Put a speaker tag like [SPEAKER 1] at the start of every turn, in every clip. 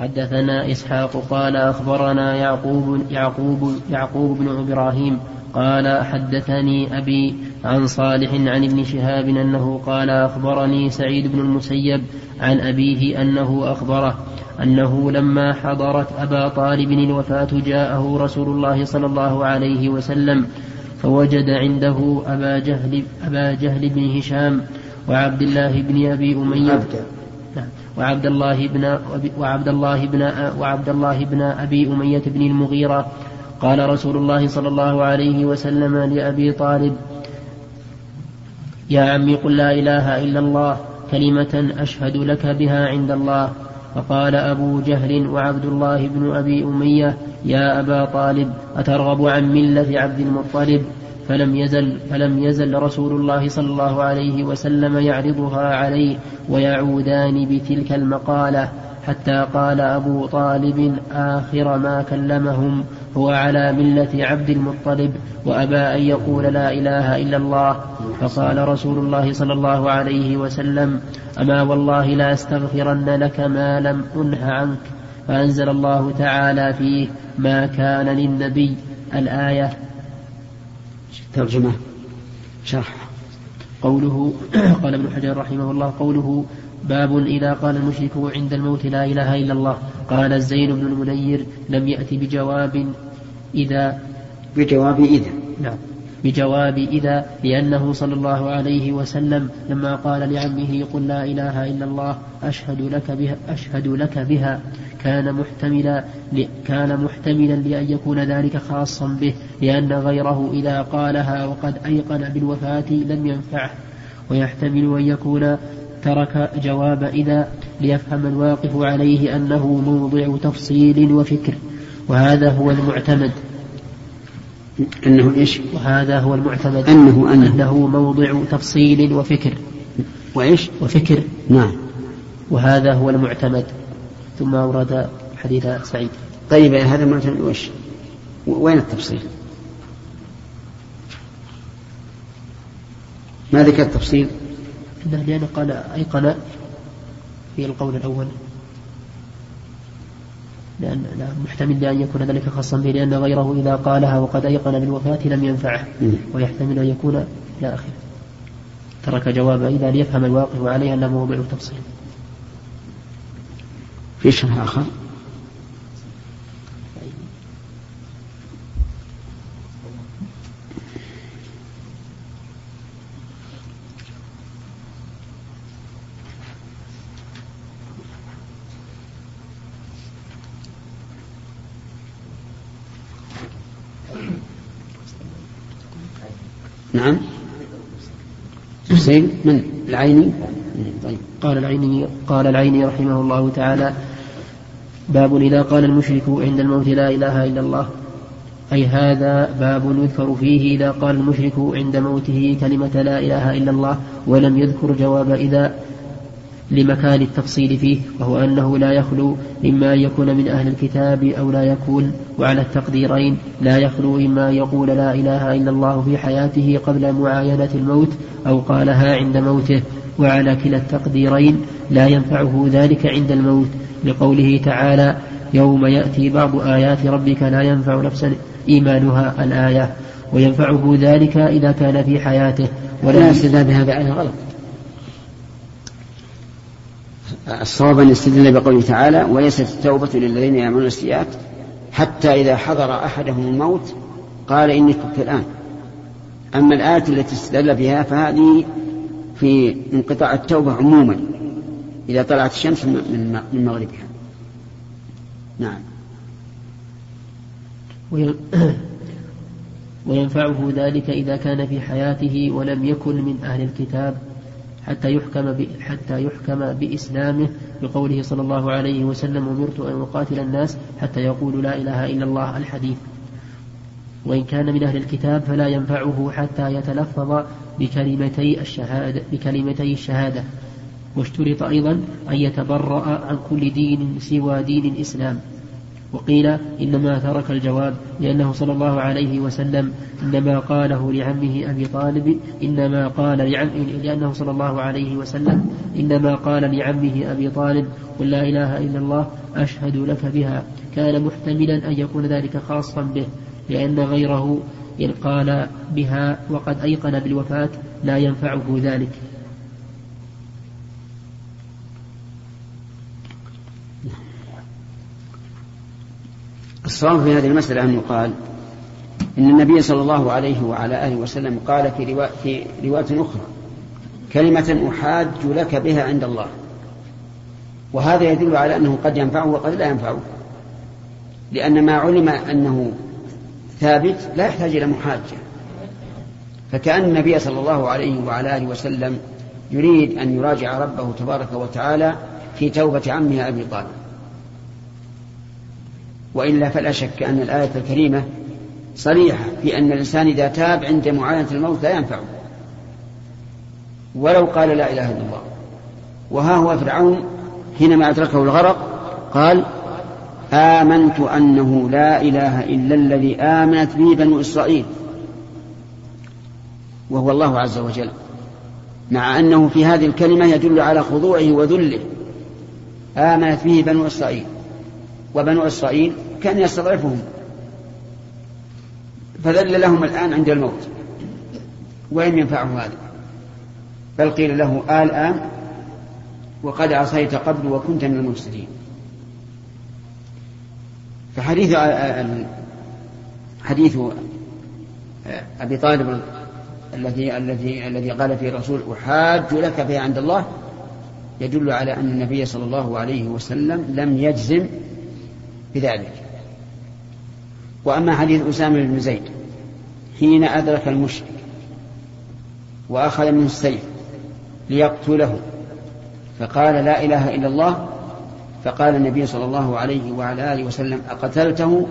[SPEAKER 1] حدثنا إسحاق قال أخبرنا يعقوب يعقوب يعقوب بن إبراهيم قال حدثني أبي عن صالح عن ابن شهاب أنه قال أخبرني سعيد بن المسيب عن أبيه أنه أخبره أنه لما حضرت أبا طالب الوفاة جاءه رسول الله صلى الله عليه وسلم فوجد عنده أبا جهل أبا جهل بن هشام وعبد الله بن أبي أمية وعبد الله بن وعبد الله بن وعبد الله بن أبي أمية بن المغيرة قال رسول الله صلى الله عليه وسلم لأبي طالب يا عمي قل لا إله إلا الله كلمة أشهد لك بها عند الله. فقال أبو جهل وعبد الله بن أبي أمية يا أبا طالب أترغب عن ملة عبد المطلب؟ فلم يزل فلم يزل رسول الله صلى الله عليه وسلم يعرضها عليه ويعودان بتلك المقالة حتى قال أبو طالب آخر ما كلمهم هو على ملة عبد المطلب وأبى أن يقول لا إله إلا الله. فقال رسول الله صلى الله عليه وسلم أما والله لا أستغفرن لك ما لم أنه عنك. فأنزل الله تعالى فيه ما كان للنبي. الآية
[SPEAKER 2] ترجمة شرح.
[SPEAKER 1] قوله قال ابن حجر رحمه الله قوله باب إذا قال المشرك عند الموت لا إله إلا الله. قال الزين بن المنير لم يأتي بجواب إذا
[SPEAKER 2] بجواب إذا.
[SPEAKER 1] نعم. بجواب إذا لأنه صلى الله عليه وسلم لما قال لعمه قل لا إله إلا الله أشهد لك بها أشهد لك بها. كان محتملا كان محتملا لأن يكون ذلك خاصا به لأن غيره إذا قالها وقد أيقن بالوفاة لم ينفعه. ويحتمل أن يكون ترك جواب إذا ليفهم الواقف عليه أنه موضع تفصيل وفكر. وهذا هو المعتمد.
[SPEAKER 2] أنه إيش؟
[SPEAKER 1] وهذا هو المعتمد.
[SPEAKER 2] أنه أنه,
[SPEAKER 1] أنه موضع تفصيل وفكر.
[SPEAKER 2] وإيش؟
[SPEAKER 1] وفكر.
[SPEAKER 2] نعم.
[SPEAKER 1] وهذا هو المعتمد. ثم أورد حديث سعيد.
[SPEAKER 2] طيب هذا المعتمد وإيش؟ وين التفصيل؟ ما ذكر التفصيل؟
[SPEAKER 1] لأنه قال أيقن في القول الأول. لأن محتمل لأن يكون ذلك خاصا به لأن غيره إذا قالها وقد أيقن بالوفاة لم ينفعه. ويحتمل أن يكون إلى آخره. ترك جواب إذا ليفهم الواقف عليه أنه موضع تفصيل.
[SPEAKER 2] في شرح آخر؟ نعم. حسين من؟ العيني؟
[SPEAKER 1] طيب. قال العيني قال العيني رحمه الله تعالى باب إذا قال المشرك عند الموت لا إله إلا الله. أي هذا باب يذكر فيه إذا قال المشرك عند موته كلمة لا إله إلا الله ولم يذكر جواب إذا لمكان التفصيل فيه وهو أنه لا يخلو إما أن يكون من أهل الكتاب أو لا يكون وعلى التقديرين لا يخلو إما أن يقول لا إله إلا الله في حياته قبل معاينة الموت أو قالها عند موته وعلى كلا التقديرين لا ينفعه ذلك عند الموت. لقوله تعالى يوم يأتي بعض آيات ربك لا ينفع نفسا إيمانها الآية وينفعه ذلك إذا كان في حياته
[SPEAKER 2] ولا استدلال بهذا آية غلط. الصواب أن يستدل بقوله تعالى وليست التوبة للذين يعملون السيئات حتى إذا حضر أحدهم الموت قال إني تبت الآن. أما الآية التي استدل بها فهذه في انقطاع التوبة عموما إذا طلعت الشمس من مغربها. نعم.
[SPEAKER 1] وينفعه ذلك إذا كان في حياته ولم يكن من أهل الكتاب. حتى يحكم حتى يحكم بإسلامه بقوله صلى الله عليه وسلم أمرت أن أقاتل الناس حتى يقولوا لا إله إلا الله الحديث. وإن كان من أهل الكتاب فلا ينفعه حتى يتلفظ بكلمتي الشهادة بكلمتي الشهادة. واشترط أيضا أن يتبرأ عن كل دين سوى دين الإسلام. وقيل إنما ترك الجواب لأنه صلى الله عليه وسلم إنما قاله لعمه أبي طالب إنما قال لعمه لأنه صلى الله عليه وسلم إنما قال لعمه أبي طالب قل لا إله إلا الله أشهد لك بها. كان محتملا أن يكون ذلك خاصا به لأن غيره إن قال بها وقد أيقن بالوفاة لا ينفعه ذلك.
[SPEAKER 2] الصواب في هذه المسألة أن يقال إن النبي صلى الله عليه وعلى آله وسلم قال في رواية, في رواية أخرى كلمة أحاج لك بها عند الله. وهذا يدل على أنه قد ينفعه وقد لا ينفعه. لأن ما علم أنه ثابت لا يحتاج إلى محاجة. فكأن النبي صلى الله عليه وعلى آله وسلم يريد أن يراجع ربه تبارك وتعالى في توبة عمه أبي طالب. وإلا فلا شك أن الآية الكريمة صريحة في أن الإنسان إذا تاب عند معاينة الموت لا ينفعه. ولو قال لا إله إلا الله. وها هو فرعون حينما أدركه الغرق قال آمنت أنه لا إله إلا الذي آمنت به بنو إسرائيل. وهو الله عز وجل. مع أنه في هذه الكلمة يدل على خضوعه وذله. آمنت به بنو إسرائيل. وبنو إسرائيل كان يستضعفهم. فذل لهم الآن عند الموت. وإن ينفعه هذا؟ بل قيل له الآن وقد عصيت قبل وكنت من المفسدين. فحديث حديث أبي طالب الذي الذي الذي قال فيه الرسول أحاج لك به عند الله يدل على أن النبي صلى الله عليه وسلم لم يجزم بذلك. وأما حديث أسامة بن زيد حين أدرك المشرك وأخذ منه السيف ليقتله فقال لا إله إلا الله فقال النبي صلى الله عليه وعلى آله وسلم أقتلته؟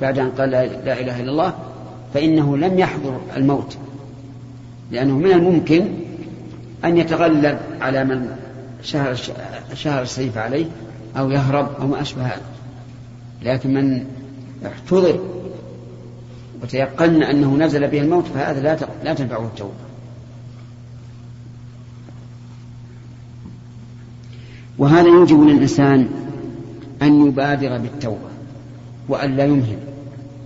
[SPEAKER 2] بعد أن قال لا إله إلا الله فإنه لم يحضر الموت لأنه من الممكن أن يتغلب على من شهر, شهر السيف عليه أو يهرب أو ما أشبه هذا. لكن من احتضر وتيقن أنه نزل به الموت فهذا لا لا تنفعه التوبة. وهذا يوجب للإنسان أن يبادر بالتوبة وأن لا يمهل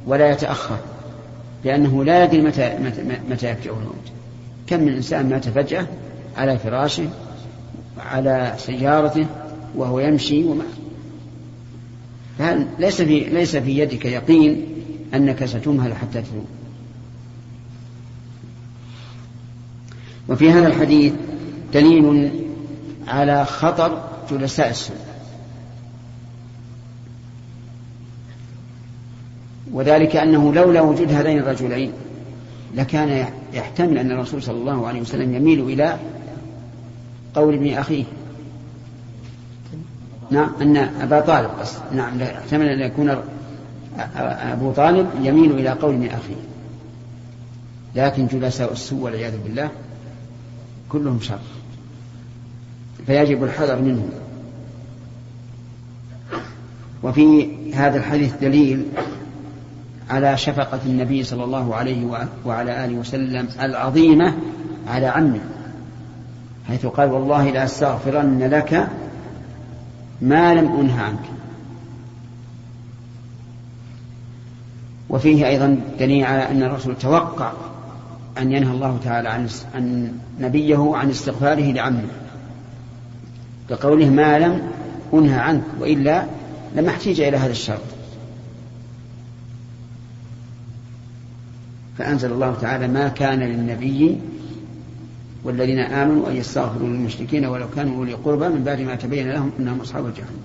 [SPEAKER 2] ولا يتأخر لأنه لا يدري متى, متى, متى يفجأه الموت. كم من إنسان مات فجأة على فراشه على سيارته وهو يمشي وما ليس في ليس في يدك يقين أنك ستمهل حتى تتوب وفي هذا الحديث دليل على خطر جلساء السوء. وذلك أنه لولا وجود هذين الرجلين لكان يحتمل أن الرسول صلى الله عليه وسلم يميل إلى قول ابن أخيه. نعم أن أبا طالب قصد. نعم يحتمل أن يكون أبو طالب يميل إلى قول ابن أخيه. لكن جلساء السوء والعياذ بالله كلهم شر. فيجب الحذر منهم وفي هذا الحديث دليل على شفقة النبي صلى الله عليه وعلى آله وسلم العظيمة على عمه حيث قال والله لأستغفرن لك ما لم أنه عنك. وفيه أيضا دليل على أن الرسول توقع أن ينهى الله تعالى عن عن نبيه عن استغفاره لعمه. بقوله ما لم أنهى عنك وإلا لما احتيج إلى هذا الشرط. فأنزل الله تعالى ما كان للنبي والذين آمنوا أن يستغفروا للمشركين ولو كانوا أولي قربى من بعد ما تبين لهم أنهم أصحاب الجحيم.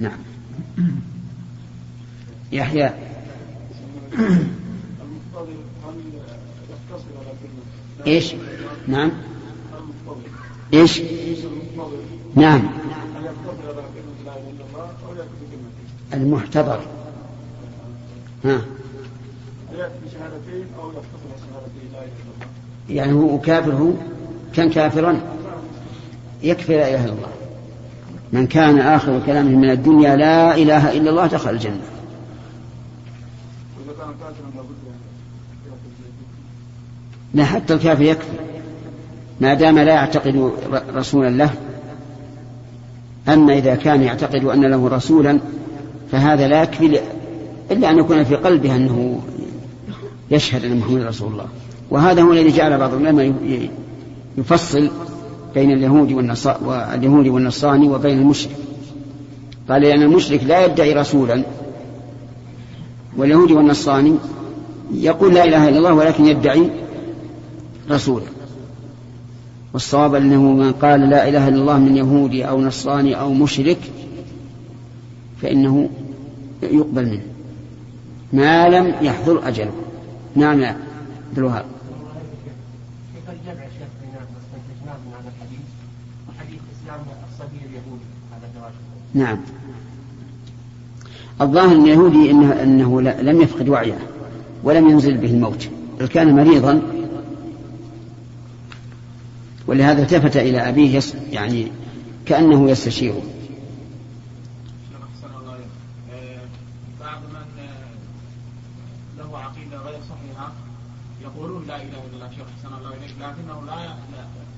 [SPEAKER 2] نعم. يحيى. إيش؟ نعم. إيش؟ نعم. المحتضر. ها. يعني هو كافر هو كان كافرا. يكفي لا إله إلا الله. من كان آخر كلامه من الدنيا لا إله إلا الله دخل الجنة. لا حتى الكافر يكفي. ما دام لا يعتقد رسولا له. أما إذا كان يعتقد أن له رسولا فهذا لا يكفي إلا أن يكون في قلبه أنه يشهد أن محمد رسول الله. وهذا هو الذي جعل بعض العلماء يفصل بين اليهود واليهود والنصراني وبين المشرك. قال لأن المشرك لا يدعي رسولا واليهودي والنصراني يقول لا إله إلا الله ولكن يدعي رسولا والصواب أنه من قال لا إله إلا الله من يهودي أو نصراني أو مشرك فإنه يقبل منه. ما لم يحضر أجله. نعم يا عبد الوهاب. نعم. الظاهر ان اليهودي إنه لم يفقد وعيه ولم ينزل به الموت بل كان مريضا. ولهذا التفت إلى أبيه يعني كأنه يستشيره
[SPEAKER 3] يقولون لا اله الا الله شيخ حسن الله اليك لكنه لا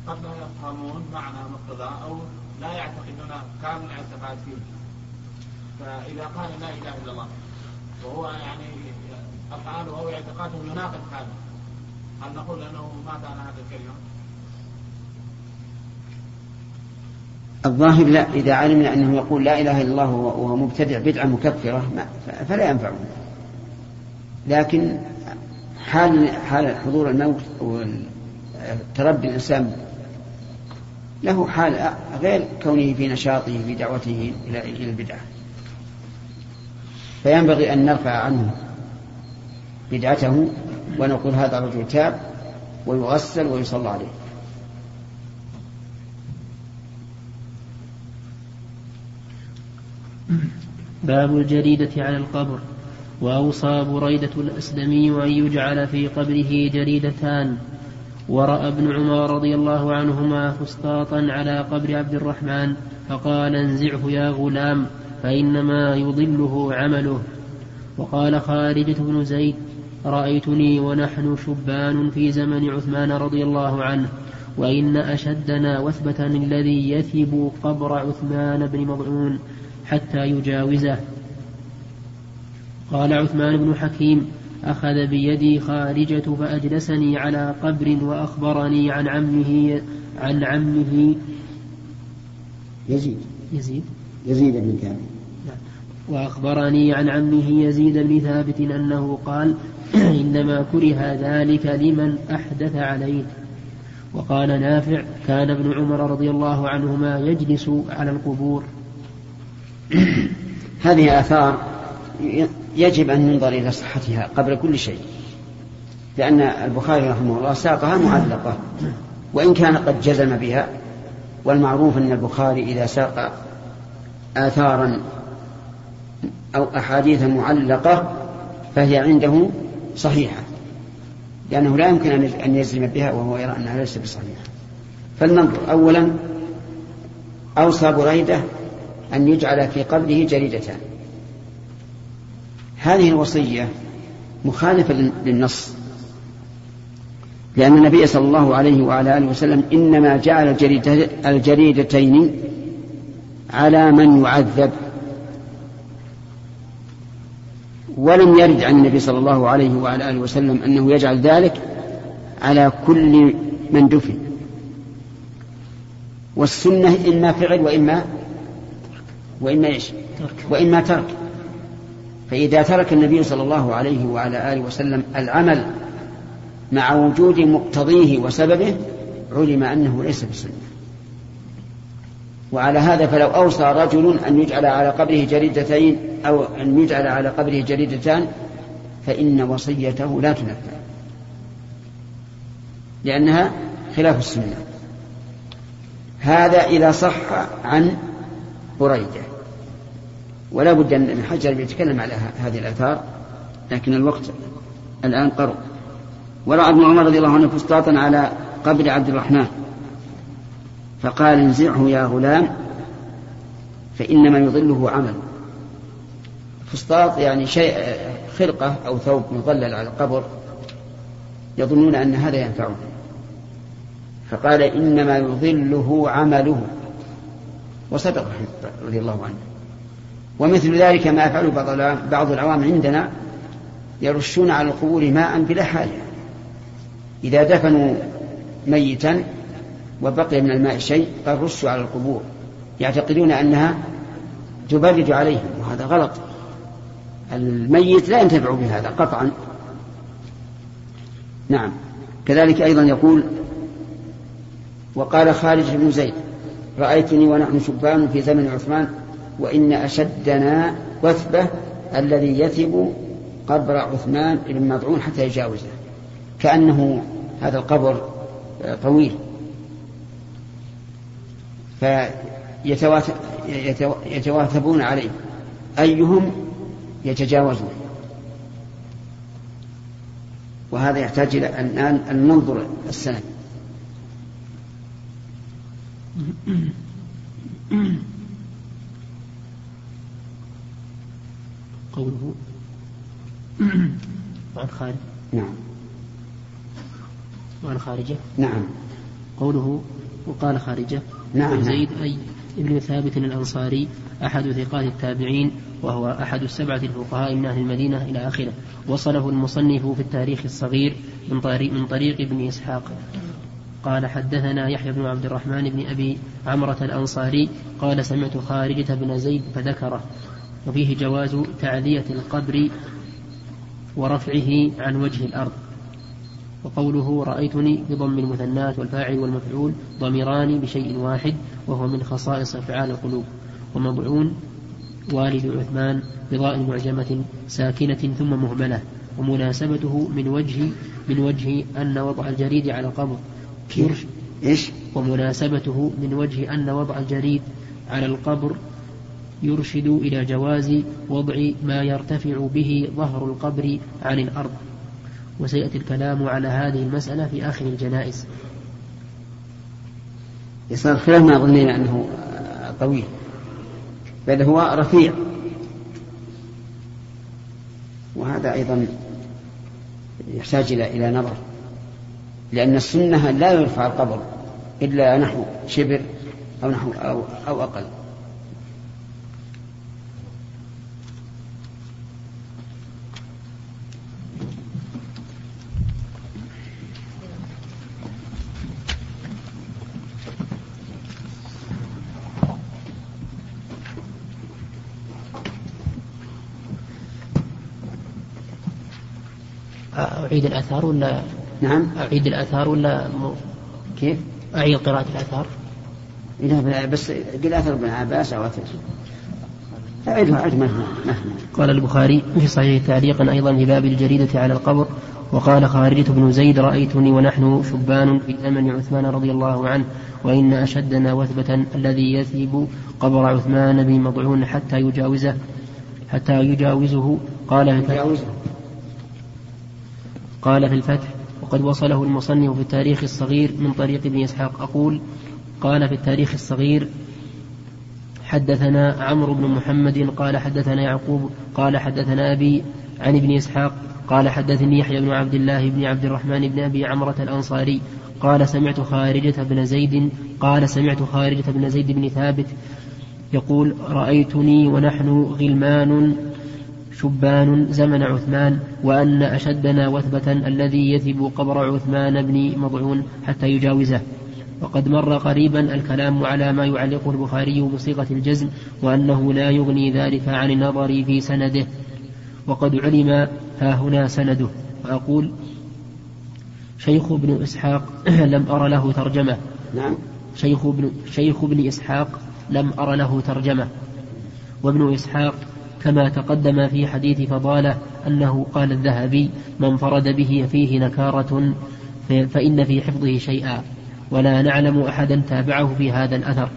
[SPEAKER 3] قد لا يفهمون معنى مقتضى أو لا يعتقدون كامل الاعتقاد فيه فاذا قال لا إله إلا الله. وهو يعني أفعاله أو اعتقاده يناقض هذا. هل نقول أنه مات على هذا الكلمة؟
[SPEAKER 2] الظاهر لا إذا علمنا أنه يقول لا إله إلا الله وهو مبتدع بدعة مكفرة فلا ينفعه. لكن حال حال حضور الموت وتردي الإنسان له حال غير كونه في نشاطه في دعوته إلى البدعة. فينبغي أن نرفع عنه بدعته ونقول هذا الرجل تاب ويغسل ويصلى عليه.
[SPEAKER 1] باب الجريدة على القبر. وأوصى بريدة الأسلمي أن يجعل في قبره جريدتان. ورأى ابن عمر رضي الله عنهما فسطاطا على قبر عبد الرحمن فقال انزعه يا غلام. فإنما يضله عمله. وقال خارجة بن زيد رأيتني ونحن شبان في زمن عثمان رضي الله عنه وإن أشدنا وثبة الذي يثب قبر عثمان بن مضعون حتى يجاوزه. قال عثمان بن حكيم أخذ بيدي خارجة فأجلسني على قبر وأخبرني عن عمه عن عمه.
[SPEAKER 2] يزيد.
[SPEAKER 1] يزيد.
[SPEAKER 2] يزيد بن ثابت.
[SPEAKER 1] نعم. وأخبرني عن عمه يزيد بن ثابت أنه قال إنما كره ذلك لمن أحدث عليه. وقال نافع كان ابن عمر رضي الله عنهما يجلس على القبور.
[SPEAKER 2] هذه آثار يجب أن ننظر إلى صحتها قبل كل شيء لأن البخاري رحمه الله ساقها معلقة وإن كان قد جزم بها والمعروف أن البخاري إذا ساق آثارا أو أحاديث معلقة فهي عنده صحيحة لأنه لا يمكن أن يجزم بها وهو يرى أنها ليست بصحيحة. فلننظر. أولا أوصى بريدة أن يجعل في قبره جريدتان. هذه الوصية مخالفة للنص لأن النبي صلى الله عليه وعلى آله وسلم إنما جعل الجريدتين على من يعذب. ولم يرد عن النبي صلى الله عليه وعلى آله وسلم أنه يجعل ذلك على كل من دفن. والسنة إما فعل وإما وإما إيش؟ وإما ترك. فإذا ترك النبي صلى الله عليه وعلى آله وسلم العمل مع وجود مقتضيه وسببه علم أنه ليس بسنة. وعلى هذا فلو أوصى رجل أن يجعل على قبره جريدتين أو أن يجعل على قبره جريدتان فإن وصيته لا تنفذ لأنها خلاف السنة. هذا إذا صح عن بريدة. ولا بد أن ابن حجر يتكلم على هذه الآثار لكن الوقت الآن قرب. ورأى ابن عمر رضي الله عنه فسطاطا على قبر عبد الرحمن. فقال انزعه يا غلام فإنما يظله عمل. فسطاط يعني شيء خرقة أو ثوب مظلل على القبر يظنون أن هذا ينفعه فقال إنما يظله عمله. وصدق رضي الله عنه. ومثل ذلك ما يفعله بعض العوام عندنا يرشون على القبور ماء بلا حاجة. إذا دفنوا ميتا وبقي من الماء شيء قال رشوا على القبور. يعتقدون أنها تبرد عليهم وهذا غلط. الميت لا ينتفع بهذا قطعا. نعم. كذلك أيضا يقول وقال خالد بن زيد رأيتني ونحن شبان في زمن عثمان وإن أشدنا وثبة الذي يثب قبر عثمان بن مضعون حتى يجاوزه. كأنه هذا القبر طويل. فيتواثبون عليه. أيهم يتجاوزون. وهذا يحتاج إلى أن ننظر السند.
[SPEAKER 1] قوله. وعن خارج
[SPEAKER 2] نعم.
[SPEAKER 1] وعن خارجة.
[SPEAKER 2] نعم.
[SPEAKER 1] قوله. وقال خارجة.
[SPEAKER 2] نعم
[SPEAKER 1] زيد أي ابن ثابت الأنصاري أحد ثقات التابعين وهو أحد السبعة الفقهاء من أهل المدينة إلى آخره. وصله المصنف في التاريخ الصغير من طريق, من طريق ابن إسحاق. قال حدثنا يحيى بن عبد الرحمن بن أبي عمرة الأنصاري قال سمعت خارجة بن زيد فذكره. وفيه جواز تعلية القبر ورفعه عن وجه الأرض. وقوله رأيتني بضم المثناة والفاعل والمفعول ضميران لشيء واحد وهو من خصائص أفعال القلوب ومظعون والد عثمان بظاء معجمة ساكنة ثم مهملة ومناسبته من وجه من وجه أن وضع الجريد على القبر
[SPEAKER 2] إيش؟
[SPEAKER 1] ومناسبته من وجه أن وضع الجريد على القبر يرشد إلى جواز وضع ما يرتفع به ظهر القبر عن الأرض. وسيأتي الكلام على هذه المسألة في آخر الجنائز
[SPEAKER 2] يصير خلاف ما ظنينا أنه طويل. بل هو رفيع. وهذا أيضا يحتاج إلى إلى نظر. لأن السنة لا يرفع القبر إلا نحو شبر أو نحو أو, أو أقل.
[SPEAKER 1] أعيد الآثار ولا
[SPEAKER 2] نعم.
[SPEAKER 1] أعيد الآثار ولا.
[SPEAKER 2] كيف؟
[SPEAKER 1] أعيد قراءة الآثار؟
[SPEAKER 2] إذا بس قل أثر ابن عباس أو أثر. أعيدها أعيد مهما
[SPEAKER 1] قال البخاري في صحيح تعليقا أيضا في باب الجريدة على القبر وقال خارجة بن زيد رأيتني ونحن شبان في زمن عثمان رضي الله عنه وإن أشدنا وثبة الذي يثيب قبر عثمان بن مضعون حتى يجاوزه حتى يجاوزه. قال
[SPEAKER 2] يجاوزه.
[SPEAKER 1] قال في الفتح وقد وصله المصنف في التاريخ الصغير من طريق ابن إسحاق. أقول قال في التاريخ الصغير حدثنا عمرو بن محمد قال حدثنا يعقوب قال حدثنا أبي عن ابن إسحاق قال حدثني يحيى بن عبد الله بن عبد الرحمن بن أبي عمرة الأنصاري قال سمعت خارجة بن زيد قال سمعت خارجة بن زيد بن ثابت يقول رأيتني ونحن غلمان شبان زمن عثمان وأن أشدنا وثبة الذي يثب قبر عثمان بن مضعون حتى يجاوزه. وقد مر قريبا الكلام على ما يعلقه البخاري بصيغة الجزم وأنه لا يغني ذلك عن النظر في سنده. وقد علم ها هنا سنده. وأقول شيخ ابن إسحاق لم أر له ترجمة.
[SPEAKER 2] نعم.
[SPEAKER 1] شيخ ابن, شيخ ابن إسحاق لم أر له ترجمة. وابن إسحاق كما تقدم في حديث فضالة أنه قال الذهبي من فرد به فيه نكارة فإن في حفظه شيئا ولا نعلم أحدا تابعه في هذا الأثر.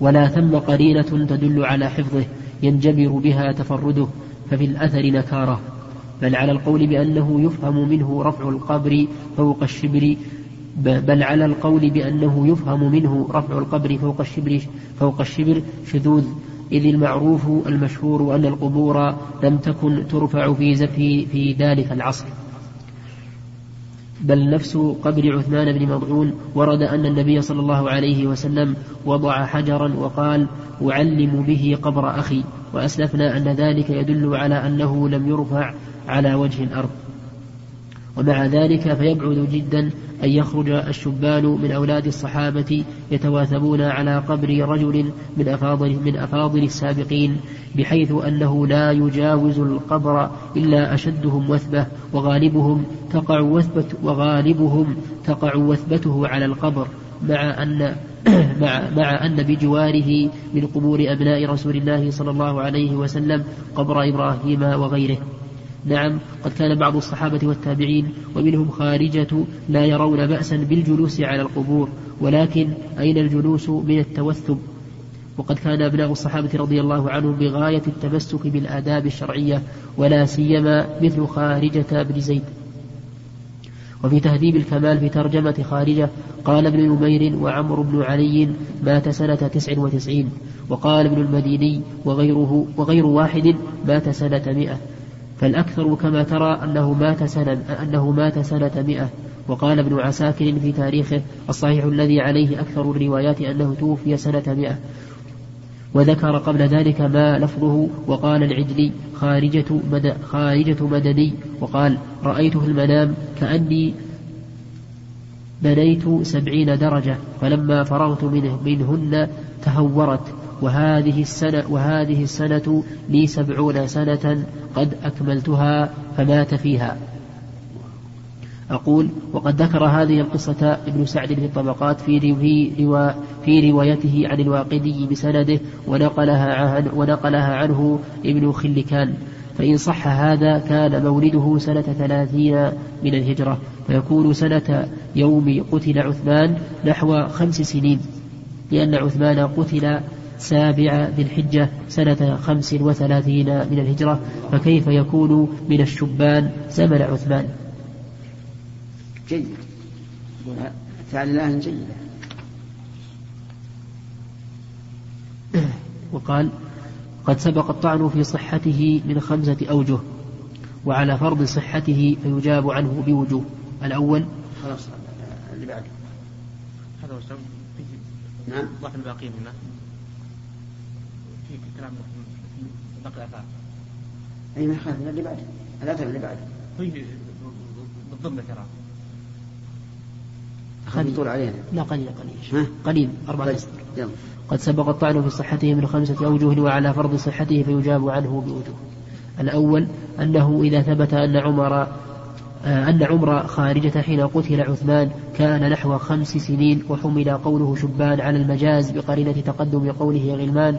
[SPEAKER 1] ولا ثم قرينة تدل على حفظه ينجبر بها تفرده ففي الأثر نكارة. بل على القول بأنه يفهم منه رفع القبر فوق الشبر بل على القول بأنه يفهم منه رفع القبر فوق الشبر فوق الشبر شذوذ. إذ المعروف المشهور أن القبور لم تكن ترفع في زفه في ذلك العصر. بل نفس قبر عثمان بن مضعون ورد أن النبي صلى الله عليه وسلم وضع حجرا وقال أعلم به قبر أخي. وأسلفنا أن ذلك يدل على أنه لم يرفع على وجه الأرض. ومع ذلك فيبعد جدا أن يخرج الشبان من أولاد الصحابة يتواثبون على قبر رجل من أفاضل, من أفاضل السابقين بحيث أنه لا يجاوز القبر إلا أشدهم وثبة وغالبهم تقع وثبة وغالبهم تقع وثبته على القبر مع أن مع, أن بجواره من قبور أبناء رسول الله صلى الله عليه وسلم قبر إبراهيم وغيره. نعم قد كان بعض الصحابة والتابعين ومنهم خارجة لا يرون بأسا بالجلوس على القبور ولكن أين الجلوس من التوثب وقد كان أبناء الصحابة رضي الله عنهم بغاية التمسك بالآداب الشرعية ولا سيما مثل خارجة بن زيد. وفي تهذيب الكمال في ترجمة خارجة قال ابن نمير وعمر بن علي مات سنة تسع وتسعين وقال ابن المديني وغيره وغير واحد مات سنة مئة. فالأكثر كما ترى أنه مات سنة أنه مات سنة مئة. وقال ابن عساكر في تاريخه الصحيح الذي عليه أكثر الروايات أنه توفي سنة مئة. وذكر قبل ذلك ما لفظه وقال العجلي خارجة, مد خارجة مدني. وقال رأيت في المنام كأني بنيت سبعين درجة فلما فرغت منه منهن تهورت. وهذه السنة وهذه السنة لي سبعون سنة قد أكملتها فمات فيها. أقول وقد ذكر هذه القصة ابن سعد في الطبقات في في, روايته عن الواقدي بسنده ونقلها عن ونقلها عنه ابن خلكان. فإن صح هذا كان مولده سنة ثلاثين من الهجرة فيكون سنة يوم قتل عثمان نحو خمس سنين لأن عثمان قتل سابع ذي الحجة سنة خمس وثلاثين من الهجرة فكيف يكون من الشبان زمن عثمان؟
[SPEAKER 2] جيد. الله جيدة
[SPEAKER 1] وقال قد سبق الطعن في صحته من خمسة أوجه وعلى فرض صحته فيجاب عنه بوجوه. الأول
[SPEAKER 2] خلاص اللي بعده.
[SPEAKER 3] هذا هو
[SPEAKER 2] نعم.
[SPEAKER 3] ضعف الباقين هنا كلام نقل
[SPEAKER 2] أي ما يخالف اللي بعده الاثر اللي بعده
[SPEAKER 3] فيه بالضمن ترى.
[SPEAKER 2] خلي طول علينا.
[SPEAKER 1] لا قليل قليل. ها؟ قليل أربعة
[SPEAKER 2] طيب يلا.
[SPEAKER 1] قد سبق الطعن في صحته من خمسة أوجه وعلى فرض صحته فيجاب عنه بوجوه الأول أنه إذا ثبت أن عمر آه، أن عمر خارجة حين قتل عثمان كان نحو خمس سنين وحمل قوله شبان على المجاز بقرينة تقدم قوله غلمان.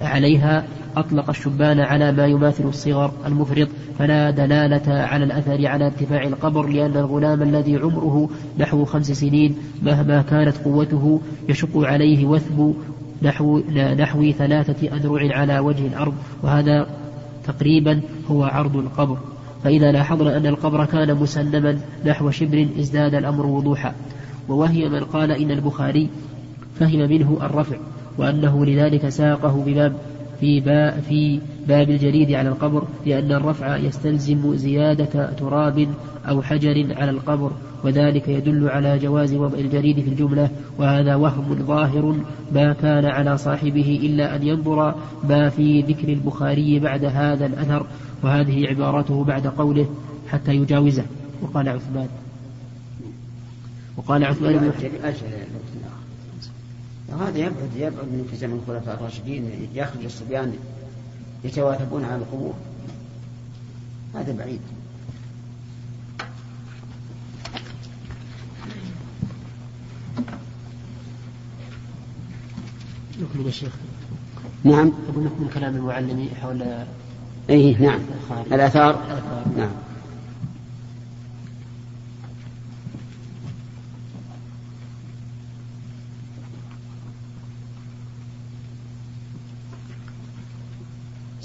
[SPEAKER 1] عليها أطلق الشبان على ما يماثل الصغر المفرط فلا دلالة على الأثر على ارتفاع القبر لأن الغلام الذي عمره نحو خمس سنين مهما كانت قوته يشق عليه وثب نحو نحو ثلاثة أذرع على وجه الأرض وهذا تقريبا هو عرض القبر. فإذا لاحظنا أن القبر كان مسنما نحو شبر ازداد الأمر وضوحا. ووهي من قال إن البخاري فهم منه الرفع. وأنه لذلك ساقه بباب في باب, في باب الجريد على القبر لأن الرفع يستلزم زيادة تراب أو حجر على القبر وذلك يدل على جواز وضع الجريد في الجملة وهذا وهم ظاهر ما كان على صاحبه إلا أن ينظر ما في ذكر البخاري بعد هذا الأثر وهذه عبارته بعد قوله حتى يجاوزه. وقال عثمان. وقال عثمان بن
[SPEAKER 2] هذا يبعد يبعد من زمن الخلفاء الراشدين يخرج الصبيان يتواثبون على القبور. هذا بعيد.
[SPEAKER 1] نكمل يا شيخ.
[SPEAKER 2] نعم.
[SPEAKER 1] نكمل كلام المعلم حول
[SPEAKER 2] أي نعم. الآثار؟ نعم.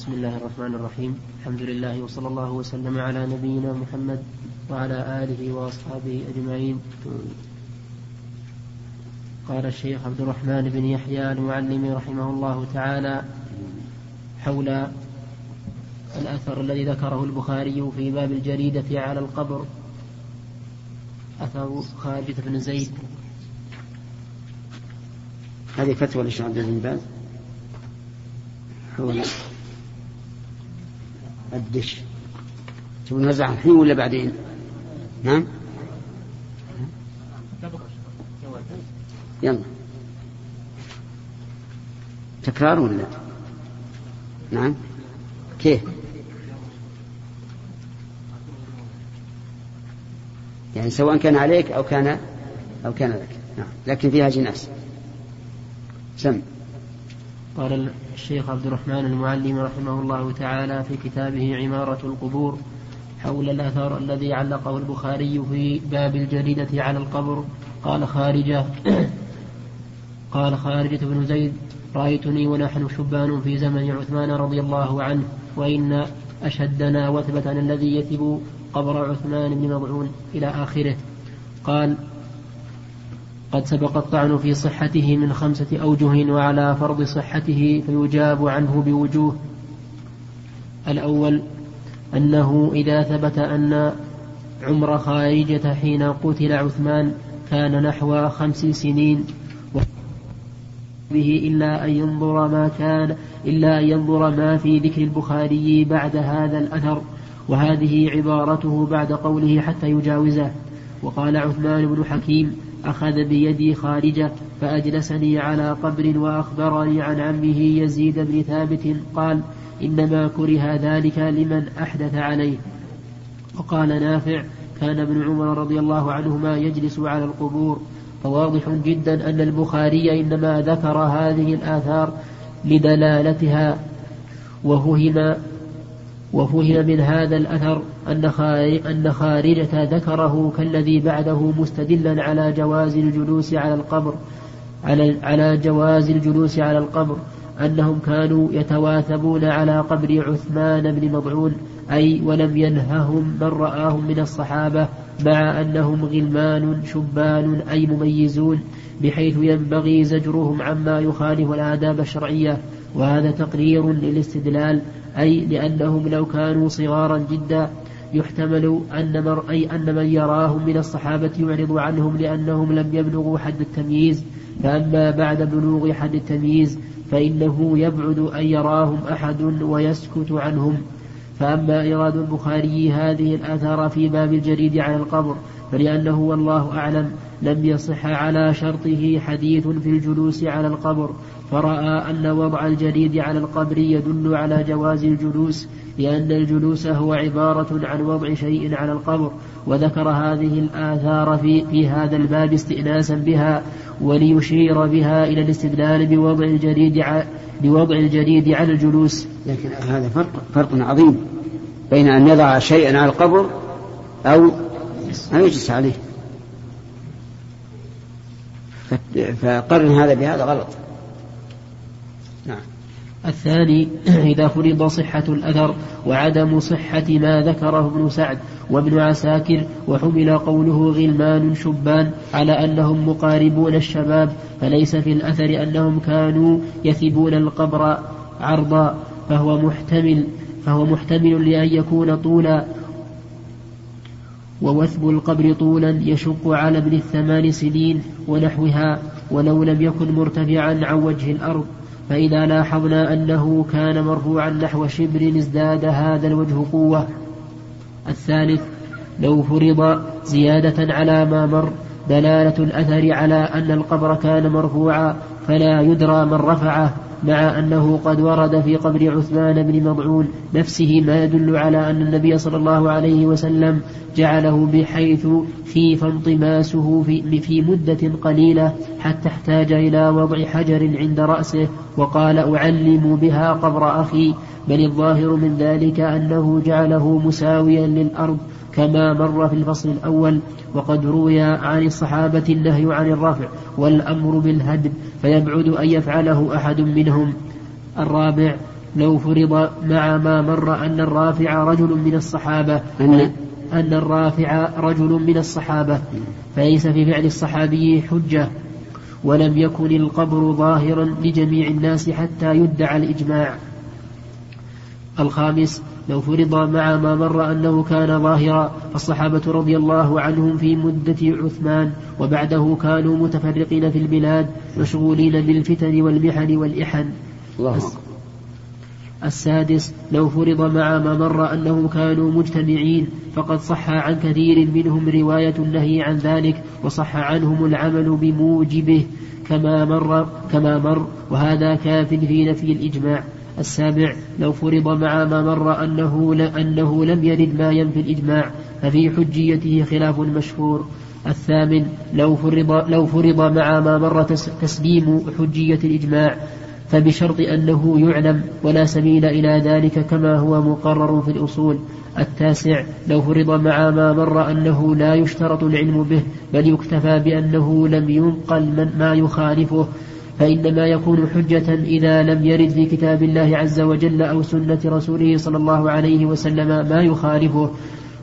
[SPEAKER 1] بسم الله الرحمن الرحيم. الحمد لله وصلى الله وسلم على نبينا محمد وعلى آله وأصحابه أجمعين. قال الشيخ عبد الرحمن بن يحيى المعلم رحمه الله تعالى حول الأثر الذي ذكره البخاري في باب الجريدة على القبر. أثر خارجة بن زيد.
[SPEAKER 2] هذه فتوى للشيخ عبد بن باز. حول الدش. تبغى نوزعها الحين ولا بعدين؟ نعم؟ يلا. تكرار ولا نعم. كيف؟ يعني سواء كان عليك أو كان أو كان لك. نعم. لكن فيها جناس. سم.
[SPEAKER 1] قال الشيخ عبد الرحمن المعلم رحمه الله تعالى في كتابه عمارة القبور حول الأثر الذي علقه البخاري في باب الجريدة على القبر. قال خارجة قال خارجة بن زيد رأيتني ونحن شبان في زمن عثمان رضي الله عنه وإن أشدنا وثبة الذي يثب قبر عثمان بن مضعون إلى آخره. قال قد سبق الطعن في صحته من خمسة أوجه وعلى فرض صحته فيجاب عنه بوجوه. الأول أنه إذا ثبت أن عمر خارجة حين قتل عثمان كان نحو خمس سنين به إلا أن ينظر ما كان إلا أن ينظر ما في ذكر البخاري بعد هذا الأثر وهذه عبارته بعد قوله حتى يجاوزه. وقال عثمان بن حكيم أخذ بيدي خارجة فأجلسني على قبر وأخبرني عن عمه يزيد بن ثابت قال إنما كره ذلك لمن أحدث عليه. وقال نافع كان ابن عمر رضي الله عنهما يجلس على القبور. فواضح جدا أن البخاري إنما ذكر هذه الآثار لدلالتها. وفهم وفهم من هذا الأثر أن خارجة ذكره كالذي بعده مستدلا على جواز الجلوس على القبر على على جواز الجلوس على القبر. أنهم كانوا يتواثبون على قبر عثمان بن مضعون أي ولم ينههم من رآهم من الصحابة مع أنهم غلمان شبان أي مميزون بحيث ينبغي زجرهم عما يخالف الآداب الشرعية. وهذا تقرير للاستدلال أي لأنهم لو كانوا صغارا جدا يحتمل أن مر أي أن من يراهم من الصحابة يعرض عنهم لأنهم لم يبلغوا حد التمييز. فأما بعد بلوغ حد التمييز فإنه يبعد أن يراهم أحد ويسكت عنهم. فأما إيراد البخاري هذه الآثار في باب الجريد على القبر فلأنه والله أعلم لم يصح على شرطه حديث في الجلوس على القبر. فرأى أن وضع الجريد على القبر يدل على جواز الجلوس لأن الجلوس هو عبارة عن وضع شيء على القبر وذكر هذه الآثار في, في هذا الباب استئناسا بها وليشير بها إلى الاستدلال بوضع الجريد بوضع الجريد على الجلوس.
[SPEAKER 2] لكن هذا فرق فرق عظيم بين أن يضع شيئا على القبر أو أو يجلس عليه؟ فقرن هذا بهذا غلط. نعم.
[SPEAKER 1] الثاني إذا فرض صحة الأثر وعدم صحة ما ذكره ابن سعد وابن عساكر وحمل قوله غلمان شبان على أنهم مقاربون الشباب فليس في الأثر أنهم كانوا يثبون القبر عرضا فهو محتمل فهو محتمل لأن يكون طولا. ووثب القبر طولا يشق على ابن الثمان سنين ونحوها ولو لم يكن مرتفعا عن وجه الأرض. فإذا لاحظنا أنه كان مرفوعا نحو شبر ازداد هذا الوجه قوة. الثالث لو فرض زيادة على ما مر دلالة الأثر على أن القبر كان مرفوعا فلا يدرى من رفعه. مع أنه قد ورد في قبر عثمان بن مضعون نفسه ما يدل على أن النبي صلى الله عليه وسلم جعله بحيث خيف انطماسه في, في مدة قليلة حتى احتاج إلى وضع حجر عند رأسه وقال أعلم بها قبر أخي بل الظاهر من ذلك أنه جعله مساويا للأرض كما مر في الفصل الأول وقد روي عن الصحابة النهي عن الرفع والأمر بالهدم فيبعد أن يفعله أحد منهم. الرابع لو فرض مع ما مر أن الرافع رجل من الصحابة.
[SPEAKER 2] أن
[SPEAKER 1] أن الرافع رجل من الصحابة. فليس في فعل الصحابي حجة. ولم يكن القبر ظاهرا لجميع الناس حتى يدعى الإجماع. الخامس لو فرض مع ما مر أنه كان ظاهرا فالصحابة رضي الله عنهم في مدة عثمان وبعده كانوا متفرقين في البلاد مشغولين بالفتن والمحن والإحن.
[SPEAKER 2] الله
[SPEAKER 1] السادس لو فرض مع ما مر أنهم كانوا مجتمعين فقد صح عن كثير منهم رواية النهي عن ذلك وصح عنهم العمل بموجبه كما مر كما مر وهذا كاف في نفي الإجماع. السابع لو فرض مع ما مر أنه, أنه لم يرد ما ينفي الإجماع ففي حجيته خلاف مشهور. الثامن لو فرض, لو فرض مع ما مر تسليم حجية الإجماع فبشرط أنه يعلم ولا سبيل إلى ذلك كما هو مقرر في الأصول. التاسع لو فرض مع ما مر أنه لا يشترط العلم به بل يكتفى بأنه لم ينقل من ما يخالفه. فإنما يكون حجة إذا لم يرد في كتاب الله عز وجل أو سنة رسوله صلى الله عليه وسلم ما يخالفه.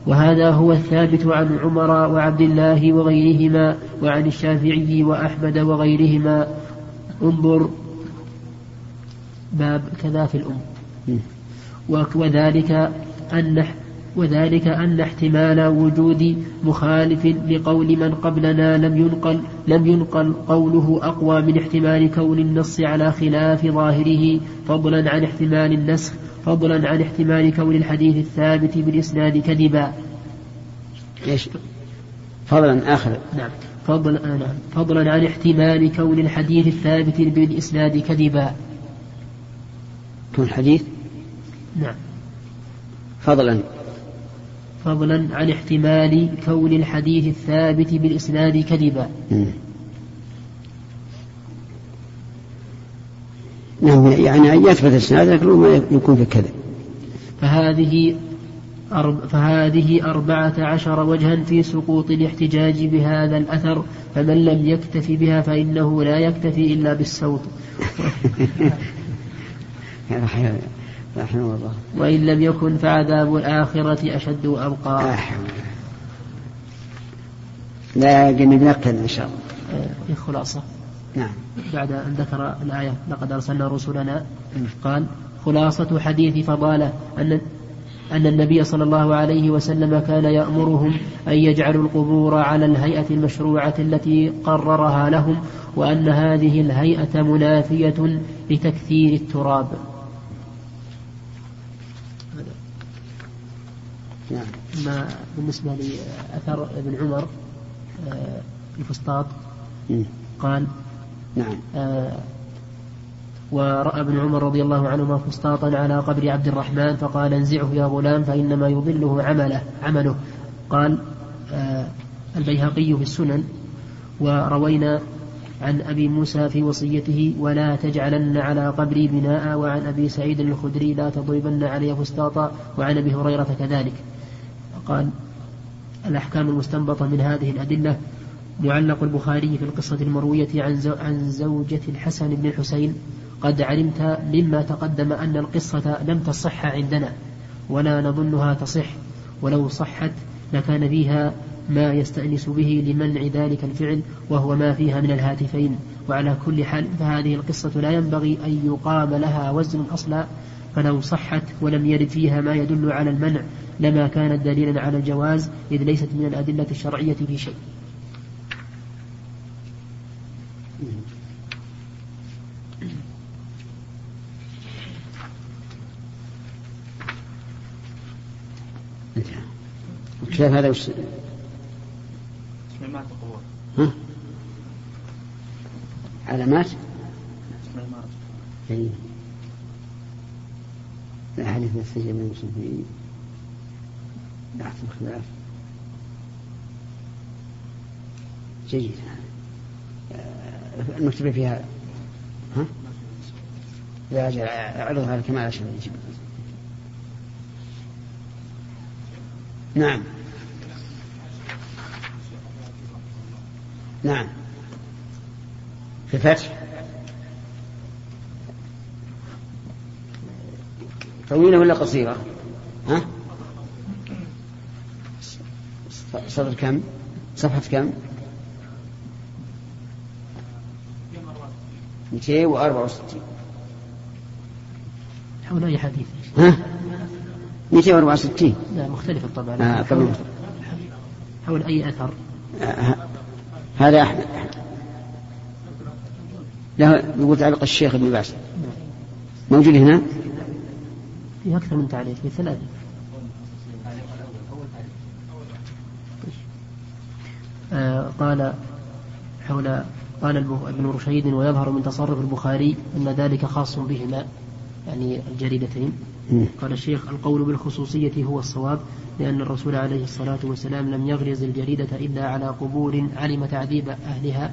[SPEAKER 1] وهذا هو الثابت عن عمر وعبد الله وغيرهما وعن الشافعي وأحمد وغيرهما. انظر باب كذا في الأم. وذلك أن وذلك أن احتمال وجود مخالف لقول من قبلنا لم ينقل لم ينقل قوله أقوى من احتمال كون النص على خلاف ظاهره فضلا عن احتمال النسخ فضلا عن احتمال كون الحديث الثابت بالإسناد كذبا.
[SPEAKER 2] إيش؟ فضلا آخر
[SPEAKER 1] نعم فضلا نعم فضلا عن احتمال كون الحديث الثابت بالإسناد كذبا.
[SPEAKER 2] كون الحديث؟
[SPEAKER 1] نعم.
[SPEAKER 2] فضلا
[SPEAKER 1] فضلا عن احتمال كون الحديث الثابت بالإسناد كذبا.
[SPEAKER 2] نعم يعني أن يثبت الإسناد لكن ما يكون في كذب
[SPEAKER 1] فهذه أرب فهذه أربعة عشر وجها في سقوط الاحتجاج بهذا الأثر فمن لم يكتف بها فإنه لا يكتفي إلا بالسوط
[SPEAKER 2] رحمه الله.
[SPEAKER 1] وإن لم يكن فعذاب الآخرة أشد وأبقى.
[SPEAKER 2] لا بنكتب إن شاء الله.
[SPEAKER 1] في خلاصة.
[SPEAKER 2] نعم.
[SPEAKER 1] بعد أن ذكر الآية لقد أرسلنا رسلنا قال خلاصة حديث فضالة أن أن النبي صلى الله عليه وسلم كان يأمرهم أن يجعلوا القبور على الهيئة المشروعة التي قررها لهم وأن هذه الهيئة منافية لتكثير التراب.
[SPEAKER 2] نعم.
[SPEAKER 1] ما بالنسبة لأثر ابن عمر آه، الفسطاط قال
[SPEAKER 2] نعم.
[SPEAKER 1] آه، ورأى ابن عمر رضي الله عنهما فسطاطا على قبر عبد الرحمن فقال انزعه يا غلام فإنما يضله عمله عمله. قال آه، البيهقي في السنن وروينا عن أبي موسى في وصيته ولا تجعلن على قبري بناء وعن أبي سعيد الخدري لا تضربن علي فسطاطا وعن أبي هريرة كذلك. قال الأحكام المستنبطة من هذه الأدلة معلق البخاري في القصة المروية عن عن زوجة الحسن بن الحسين قد علمت مما تقدم أن القصة لم تصح عندنا ولا نظنها تصح ولو صحت لكان فيها ما يستأنس به لمنع ذلك الفعل وهو ما فيها من الهاتفين. وعلى كل حال فهذه القصة لا ينبغي أن يقام لها وزن أصلا فلو صحت ولم يرد فيها ما يدل على المنع لما كانت دليلا على الجواز إذ ليست من الأدلة الشرعية في شيء.
[SPEAKER 2] كيف هذا وش؟
[SPEAKER 3] علامات القبور
[SPEAKER 2] ها؟ علامات؟ اي الأحاديث النفسية من المسلمين. تحت الخلاف. جيد آه، المكتوبة فيها ها؟ لا أجل أعرضها كمال عشان يجيب نعم. نعم. في الفتح؟ طويلة ولا قصيرة؟ ها؟ صدر كم؟ صفحة كم؟ 264
[SPEAKER 1] حول أي حديث؟
[SPEAKER 2] ها؟ 264
[SPEAKER 1] لا مختلف الطبع
[SPEAKER 2] آه طبعا.
[SPEAKER 1] حول أي أثر؟
[SPEAKER 2] آه هذا أحمد. له يقول تعلق الشيخ ابن باز. موجود هنا؟
[SPEAKER 1] في أكثر من تعليق في ثلاثة. آه قال حول قال ابن رشيد ويظهر من تصرف البخاري أن ذلك خاص بهما يعني الجريدتين. قال الشيخ القول بالخصوصية هو الصواب لأن الرسول عليه الصلاة والسلام لم يغرز الجريدة إلا على قبور علم تعذيب أهلها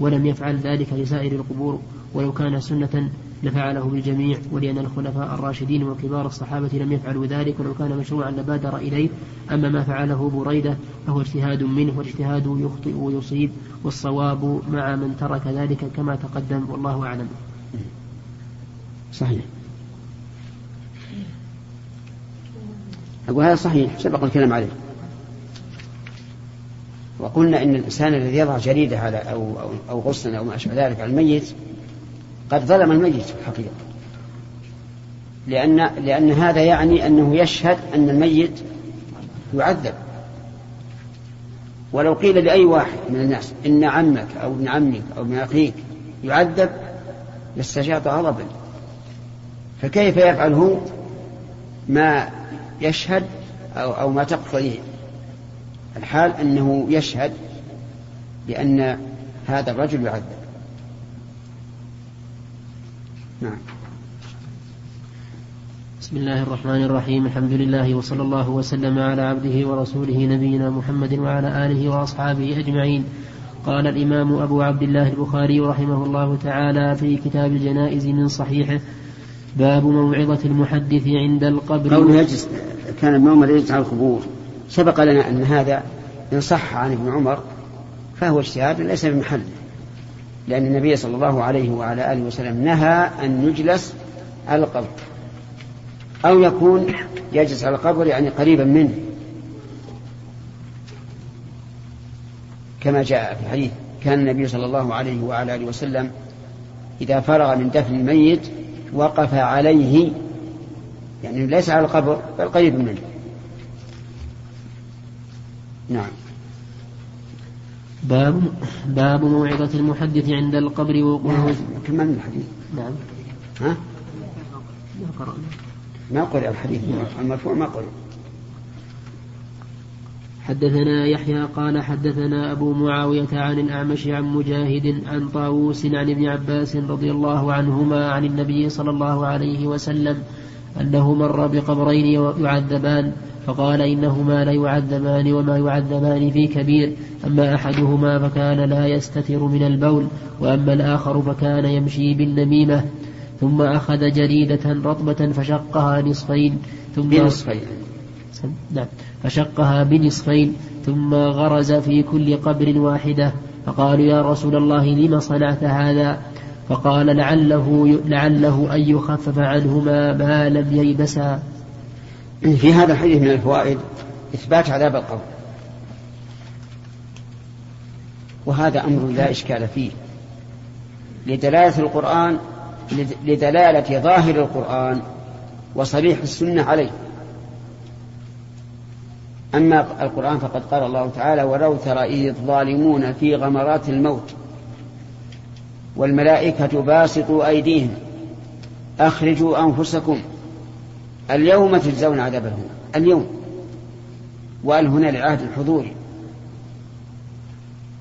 [SPEAKER 1] ولم يفعل ذلك لسائر القبور. ولو كان سنة لفعله بالجميع ولأن الخلفاء الراشدين وكبار الصحابة لم يفعلوا ذلك ولو كان مشروعا لبادر إليه. أما ما فعله بريدة فهو اجتهاد منه والاجتهاد يخطئ ويصيب والصواب مع من ترك ذلك كما تقدم والله أعلم.
[SPEAKER 2] صحيح. أقول هذا صحيح سبق الكلام عليه. وقلنا إن الإنسان الذي يضع جريدة على أو أو, غصنا أو ما أشبه ذلك على الميت قد ظلم الميت في الحقيقة لأن لأن هذا يعني أنه يشهد أن الميت يعذب. ولو قيل لأي واحد من الناس إن عمك أو ابن عمك أو ابن أخيك يعذب لاستجاط غضبا. فكيف يفعل هو ما يشهد أو, أو ما تقتضيه الحال أنه يشهد بأن هذا الرجل يعذب؟ نعم.
[SPEAKER 1] بسم الله الرحمن الرحيم. الحمد لله وصلى الله وسلم على عبده ورسوله نبينا محمد وعلى آله وأصحابه أجمعين. قال الإمام أبو عبد الله البخاري رحمه الله تعالى في كتاب الجنائز من صحيحه باب موعظة المحدث عند القبر.
[SPEAKER 2] قوله يجلس كان ابن عمر يجلس على القبور. سبق لنا أن هذا إن صح عن ابن عمر فهو اجتهاد ليس بمحل. لأن النبي صلى الله عليه وعلى آله وسلم نهى أن يجلس على القبر أو يكون يجلس على القبر يعني قريبا منه. كما جاء في الحديث كان النبي صلى الله عليه وعلى آله وسلم إذا فرغ من دفن الميت وقف عليه يعني ليس على القبر بل قريب منه. نعم.
[SPEAKER 1] باب باب موعظة المحدث عند القبر وقوله
[SPEAKER 2] كملنا الحديث
[SPEAKER 1] نعم.
[SPEAKER 2] ها؟
[SPEAKER 1] ما قرأنا.
[SPEAKER 2] ما قرأ الحديث. المرفوع ما قرأ.
[SPEAKER 1] حدثنا يحيى قال حدثنا أبو معاوية عن الأعمش عن مجاهد عن طاووس عن ابن عباس رضي الله عنهما عن النبي صلى الله عليه وسلم أنه مر بقبرين يعذبان. فقال إنهما ليعذبان وما يعذبان في كبير أما أحدهما فكان لا يستتر من البول وأما الآخر فكان يمشي بالنميمة. ثم أخذ جريدة رطبة فشقها نصفين ثم
[SPEAKER 2] بنصفين.
[SPEAKER 1] نعم فشقها بنصفين ثم غرز في كل قبر واحدة. فقالوا يا رسول الله لم صنعت هذا؟ فقال لعله لعله أن يخفف عنهما ما لم ييبسا
[SPEAKER 2] في هذا الحديث من الفوائد إثبات عذاب القبر وهذا أمر لا إشكال فيه. لدلالة القرآن لدلالة ظاهر القرآن وصريح السنة عليه. أما القرآن فقد قال الله تعالى ولو ترى إذ الظالمون في غمرات الموت والملائكة باسطوا أيديهم أخرجوا أنفسكم اليوم تجزون عذاب الهون. اليوم. وقال هنا لعهد الحضور؟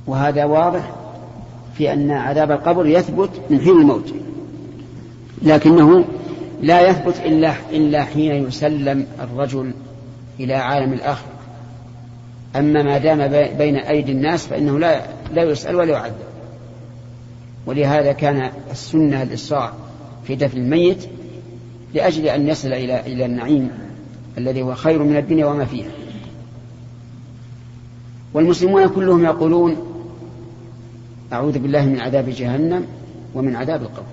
[SPEAKER 2] وهذا واضح في أن عذاب القبر يثبت من حين الموت. لكنه لا يثبت إلا إلا حين يسلم الرجل إلى عالم الآخرة أما ما دام بين أيدي الناس فإنه لا لا يسأل ولا يعذب. ولهذا كان السنة الإسراع في دفن الميت لأجل أن يصل إلى إلى النعيم الذي هو خير من الدنيا وما فيها. والمسلمون كلهم يقولون أعوذ بالله من عذاب جهنم ومن عذاب القبر.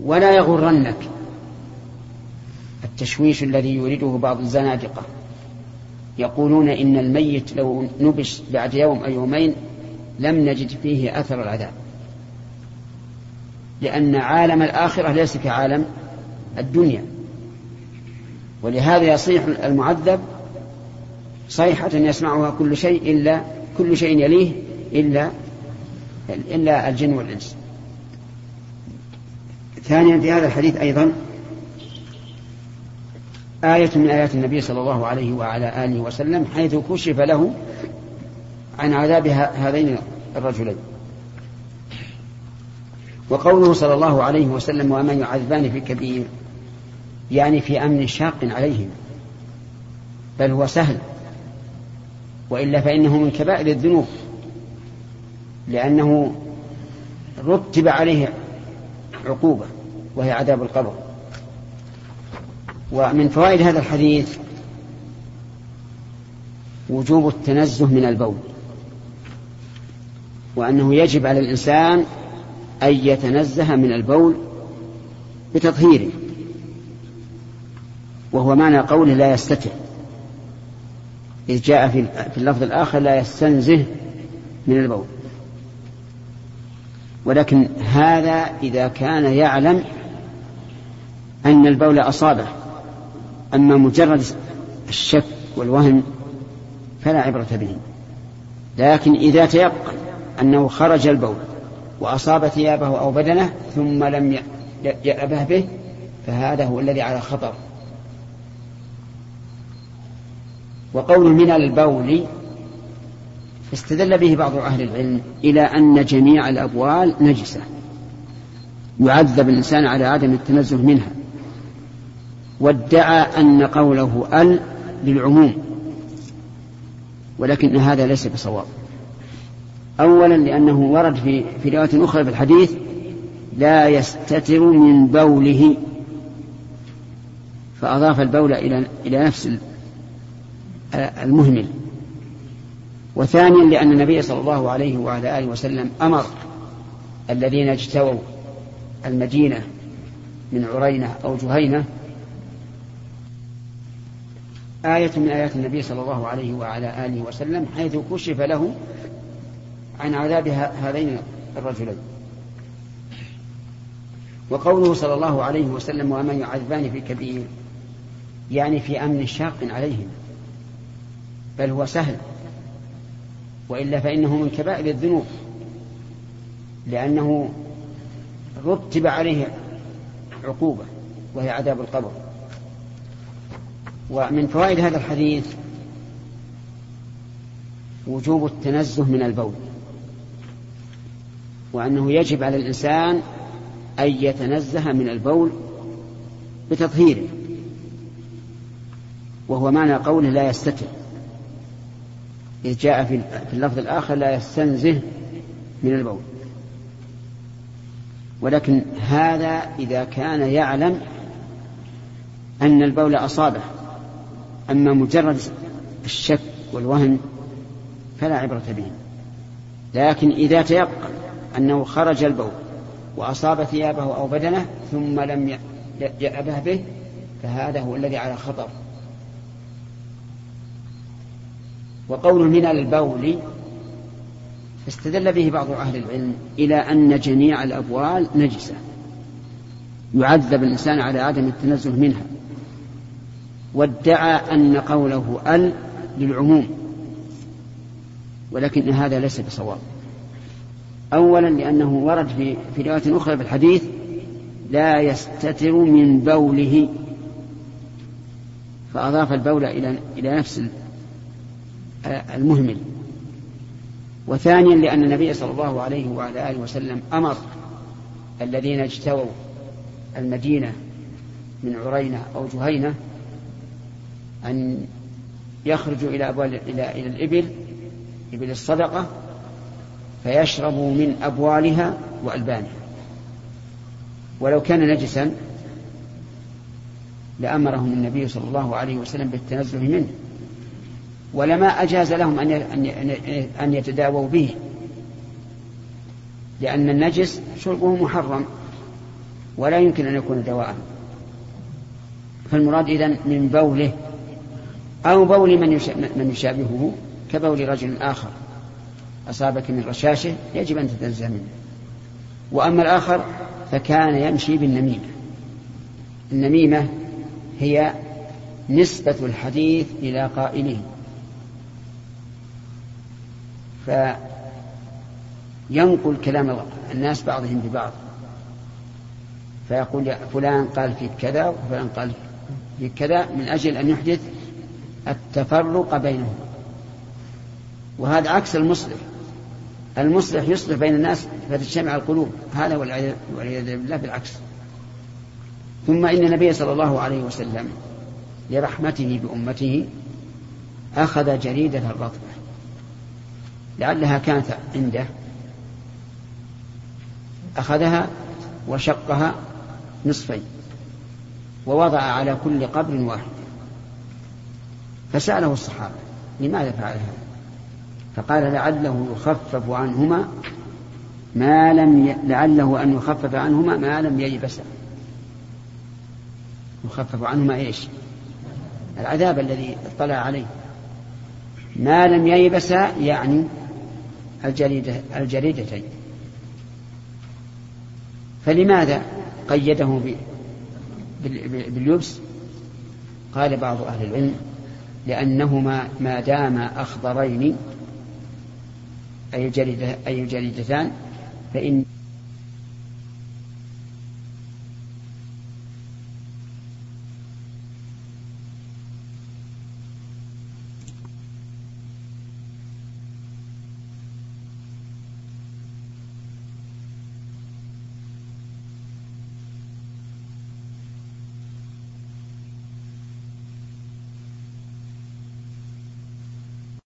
[SPEAKER 2] ولا يغرنك التشويش الذي يريده بعض الزنادقة. يقولون إن الميت لو نبش بعد يوم أو يومين لم نجد فيه أثر العذاب. لأن عالم الآخرة ليس كعالم الدنيا. ولهذا يصيح المعذب صيحة يسمعها كل شيء إلا كل شيء يليه إلا إلا الجن والإنس. ثانيا في هذا الحديث أيضا آية من آيات النبي صلى الله عليه وعلى آله وسلم حيث كشف له عن عذاب هذين الرجلين. وقوله صلى الله عليه وسلم وما يعذبان في كبير يعني في أمن شاق عليهم بل هو سهل. وإلا فإنه من كبائر الذنوب لأنه رتب عليه عقوبة وهي عذاب القبر. ومن فوائد هذا الحديث وجوب التنزه من البول وأنه يجب على الإنسان أن يتنزه من البول بتطهيره وهو معنى قوله لا يستتر. إذ جاء في اللفظ الآخر لا يستنزه من البول. ولكن هذا إذا كان يعلم أن البول أصابه. أما مجرد الشك والوهم فلا عبرة به. لكن إذا تيقن أنه خرج البول وأصاب ثيابه أو بدنه ثم لم يأبه به فهذا هو الذي على خطر. وقول من البول استدل به بعض أهل العلم إلى أن جميع الأبوال نجسة. يعذب الإنسان على عدم التنزه منها. وادعى أن قوله ال للعموم ولكن هذا ليس بصواب. أولا لأنه ورد في في رواية أخرى في الحديث لا يستتر من بوله. فأضاف البول إلى إلى نفس المهمل. وثانيا لأن النبي صلى الله عليه وعلى آله وسلم أمر الذين اجتووا المدينة من عرينة أو جهينة. آية من آيات النبي صلى الله عليه وعلى آله وسلم حيث كشف له عن عذاب هذين الرجلين. وقوله صلى الله عليه وسلم وما يعذبان في كبير يعني في أمن شاق عليهم بل هو سهل. وإلا فإنه من كبائر الذنوب لأنه رتب عليه عقوبة وهي عذاب القبر. ومن فوائد هذا الحديث وجوب التنزه من البول. وأنه يجب على الإنسان أن يتنزه من البول بتطهيره وهو معنى قوله لا يستتر. إذ جاء في اللفظ الآخر لا يستنزه من البول. ولكن هذا إذا كان يعلم أن البول أصابه أما مجرد الشك والوهم فلا عبرة به. لكن إذا تيقن أنه خرج البول وأصاب ثيابه أو بدنه ثم لم يأبه به فهذا هو الذي على خطر. وقول من البول استدل به بعض أهل العلم إلى أن جميع الأبوال نجسة. يعذب الإنسان على عدم التنزه منها. وادعى أن قوله ال للعموم ولكن هذا ليس بصواب. أولا لأنه ورد في, في رواية أخرى في الحديث لا يستتر من بوله. فأضاف البول إلى إلى نفس المهمل. وثانيا لأن النبي صلى الله عليه وعلى آله وسلم أمر الذين اجتووا المدينة من عرينة أو جهينة أن يخرجوا إلى أبوال إلى إلى الإبل إبل الصدقة فيشربوا من أبوالها وألبانها. ولو كان نجسا لأمرهم النبي صلى الله عليه وسلم بالتنزه منه. ولما أجاز لهم أن يتداووا به. لأن النجس شربه محرم. ولا يمكن أن يكون دواء. فالمراد إذن من بوله. أو بول من يشابهه كبول رجل آخر. أصابك من رشاشه يجب أن تتنزه منه. وأما الآخر فكان يمشي بالنميمة. النميمة هي نسبة الحديث إلى قائله. فينقل كلام الناس بعضهم ببعض. فيقول فلان قال في كذا وفلان قال في كذا من أجل أن يحدث التفرق بينهم. وهذا عكس المصلح المصلح يصلح بين الناس فتجتمع القلوب هذا والعياذ بالله بالعكس. ثم إن النبي صلى الله عليه وسلم لرحمته بأمته أخذ جريدة الرطبة. لعلها كانت عنده. أخذها وشقها نصفين. ووضع على كل قبر واحد. فسأله الصحابة لماذا فعل هذا فقال لعله يخفف عنهما ما لم ي... لعله أن يخفف عنهما ما لم ييبسا يخفف عنهما إيش؟ العذاب الذي اطلع عليه. ما لم ييبسا يعني الجريدة الجريدتين. فلماذا قيده باليبس؟ قال بعض أهل العلم لأنهما ما داما أخضرين أي الجريدة أي الجريدتان فإن